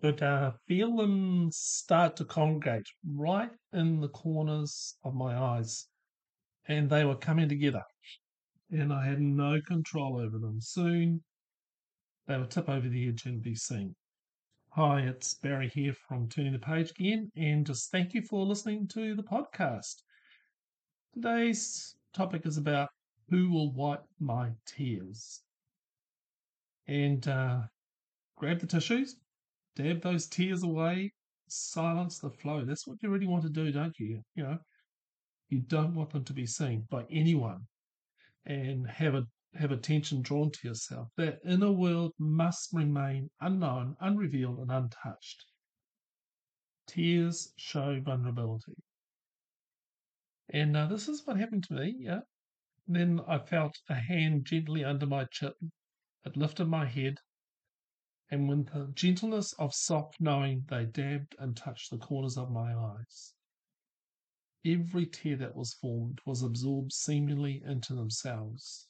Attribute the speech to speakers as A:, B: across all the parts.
A: Could uh, feel them start to congregate right in the corners of my eyes, and they were coming together, and I had no control over them. Soon they would tip over the edge and be seen. Hi, it's Barry here from Turning the Page again, and just thank you for listening to the podcast. Today's topic is about who will wipe my tears. And uh, grab the tissues, dab those tears away, silence the flow. That's what you really want to do, don't you? You know, you don't want them to be seen by anyone and have a have attention drawn to yourself. That inner world must remain unknown, unrevealed, and untouched. Tears show vulnerability. And uh, this is what happened to me, yeah. then I felt a hand gently under my chin. It lifted my head and with the gentleness of soft knowing, they dabbed and touched the corners of my eyes. Every tear that was formed was absorbed seemingly into themselves.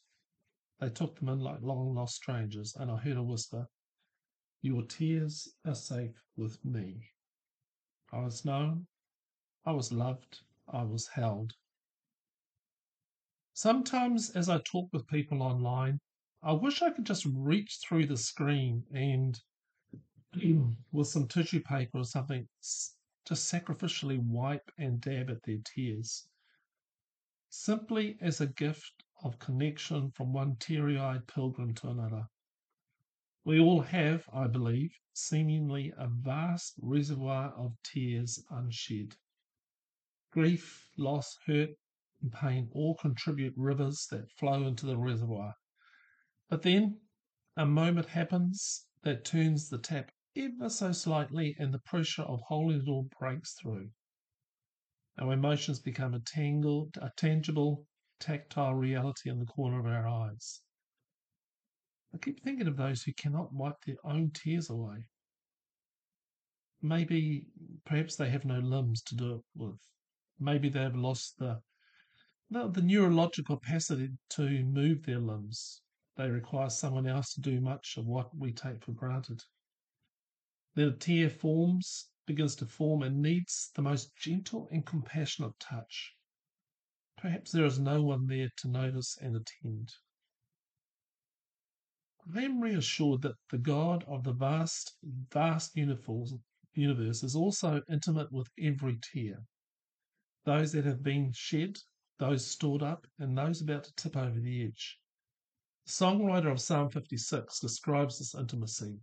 A: They took them in like long lost strangers, and I heard a whisper, Your tears are safe with me. I was known, I was loved, I was held. Sometimes, as I talk with people online, I wish I could just reach through the screen and with some tissue paper or something, just sacrificially wipe and dab at their tears. Simply as a gift of connection from one teary eyed pilgrim to another. We all have, I believe, seemingly a vast reservoir of tears unshed. Grief, loss, hurt, and pain all contribute rivers that flow into the reservoir. But then a moment happens that turns the tap ever so slightly, and the pressure of holding it all breaks through. Our emotions become a tangled, a tangible, tactile reality in the corner of our eyes. I keep thinking of those who cannot wipe their own tears away. Maybe, perhaps they have no limbs to do it with. Maybe they have lost the, the, the neurological capacity to move their limbs. They require someone else to do much of what we take for granted. Then a tear forms, begins to form, and needs the most gentle and compassionate touch. Perhaps there is no one there to notice and attend. I am reassured that the God of the vast, vast universe is also intimate with every tear. Those that have been shed, those stored up, and those about to tip over the edge. The songwriter of Psalm 56 describes this intimacy.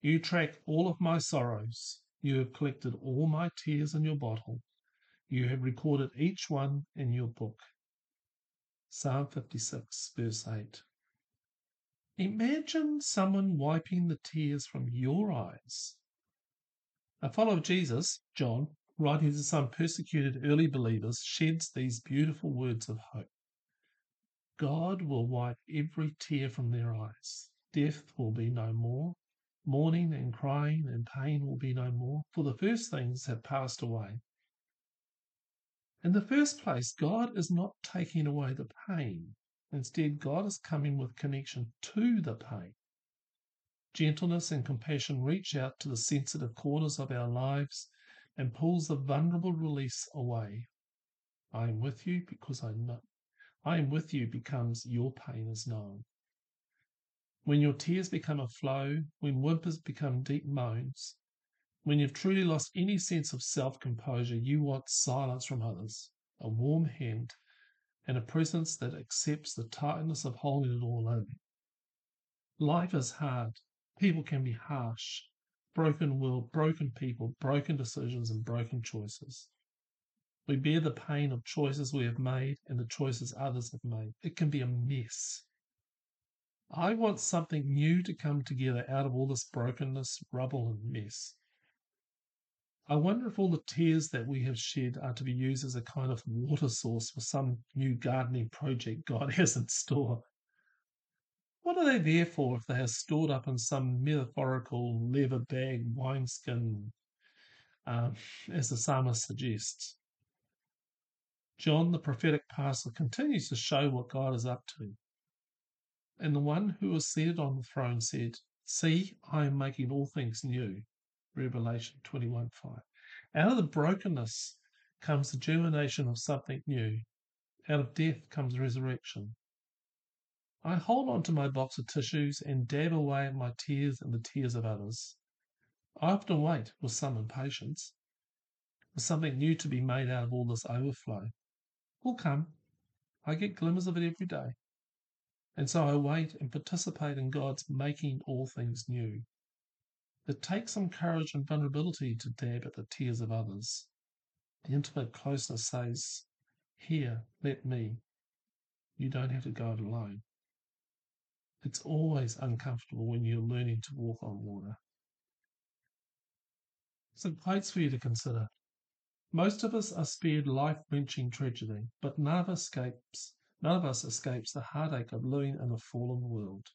A: You track all of my sorrows. You have collected all my tears in your bottle. You have recorded each one in your book. Psalm 56, verse 8. Imagine someone wiping the tears from your eyes. A follower of Jesus, John, writing to some persecuted early believers, sheds these beautiful words of hope. God will wipe every tear from their eyes. Death will be no more. Mourning and crying and pain will be no more, for the first things have passed away. In the first place, God is not taking away the pain. Instead, God is coming with connection to the pain. Gentleness and compassion reach out to the sensitive corners of our lives and pulls the vulnerable release away. I am with you because I know I am with you becomes your pain is known. When your tears become a flow, when whimpers become deep moans, when you've truly lost any sense of self composure, you want silence from others, a warm hand, and a presence that accepts the tightness of holding it all in. Life is hard. People can be harsh. Broken world, broken people, broken decisions, and broken choices. We bear the pain of choices we have made and the choices others have made. It can be a mess. I want something new to come together out of all this brokenness, rubble, and mess. I wonder if all the tears that we have shed are to be used as a kind of water source for some new gardening project God has in store. What are they there for if they are stored up in some metaphorical leather bag wineskin, um, as the psalmist suggests? John, the prophetic pastor, continues to show what God is up to. And the one who was seated on the throne said, See, I am making all things new. Revelation 21 5. Out of the brokenness comes the germination of something new. Out of death comes resurrection. I hold on to my box of tissues and dab away my tears and the tears of others. I often wait with some impatience for something new to be made out of all this overflow. Will come. I get glimmers of it every day. And so I wait and participate in God's making all things new. It takes some courage and vulnerability to dab at the tears of others. The intimate closeness says, Here, let me. You don't have to go it alone. It's always uncomfortable when you're learning to walk on water. Some quotes for you to consider. Most of us are spared life-wrenching tragedy, but none of escapes none of us escapes the heartache of living in a fallen world.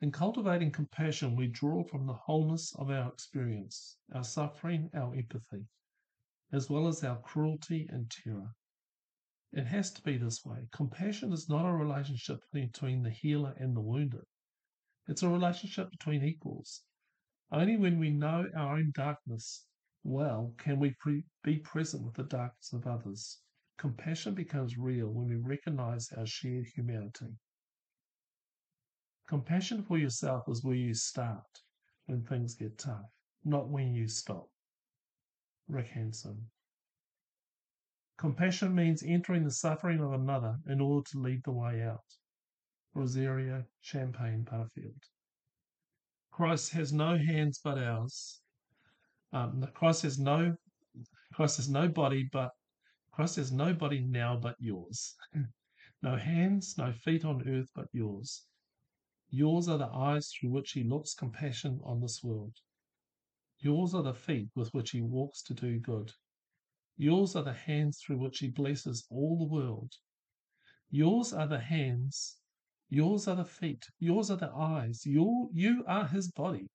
A: In cultivating compassion, we draw from the wholeness of our experience, our suffering, our empathy, as well as our cruelty and terror. It has to be this way. Compassion is not a relationship between the healer and the wounded. It's a relationship between equals. Only when we know our own darkness well can we pre- be present with the darkness of others. Compassion becomes real when we recognize our shared humanity. Compassion for yourself is where you start when things get tough, not when you stop. Rick Hanson. Compassion means entering the suffering of another in order to lead the way out. Rosaria Champagne Butterfield. Christ has no hands but ours. Um, Christ has no Christ has no body but Christ has no body now but yours. no hands, no feet on earth but yours. Yours are the eyes through which he looks compassion on this world. Yours are the feet with which he walks to do good. Yours are the hands through which he blesses all the world. Yours are the hands, yours are the feet, yours are the eyes, you, you are his body.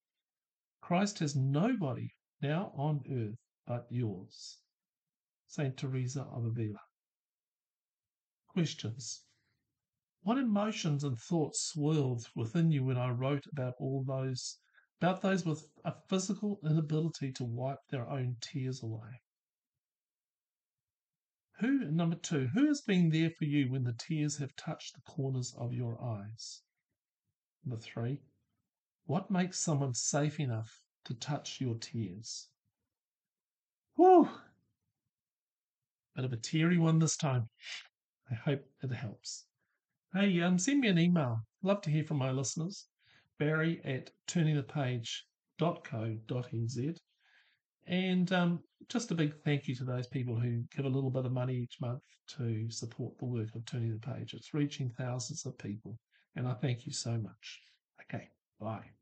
A: Christ has no body now on earth but yours. Saint Teresa of Avila. Questions. What emotions and thoughts swirled within you when I wrote about all those about those with a physical inability to wipe their own tears away? Who, number two, who has been there for you when the tears have touched the corners of your eyes? Number three, what makes someone safe enough to touch your tears? Whew! Bit of a teary one this time. I hope it helps. Hey, um, send me an email. Love to hear from my listeners. Barry at turningthepage.co.nz. And um, just a big thank you to those people who give a little bit of money each month to support the work of Turning the Page. It's reaching thousands of people, and I thank you so much. Okay, bye.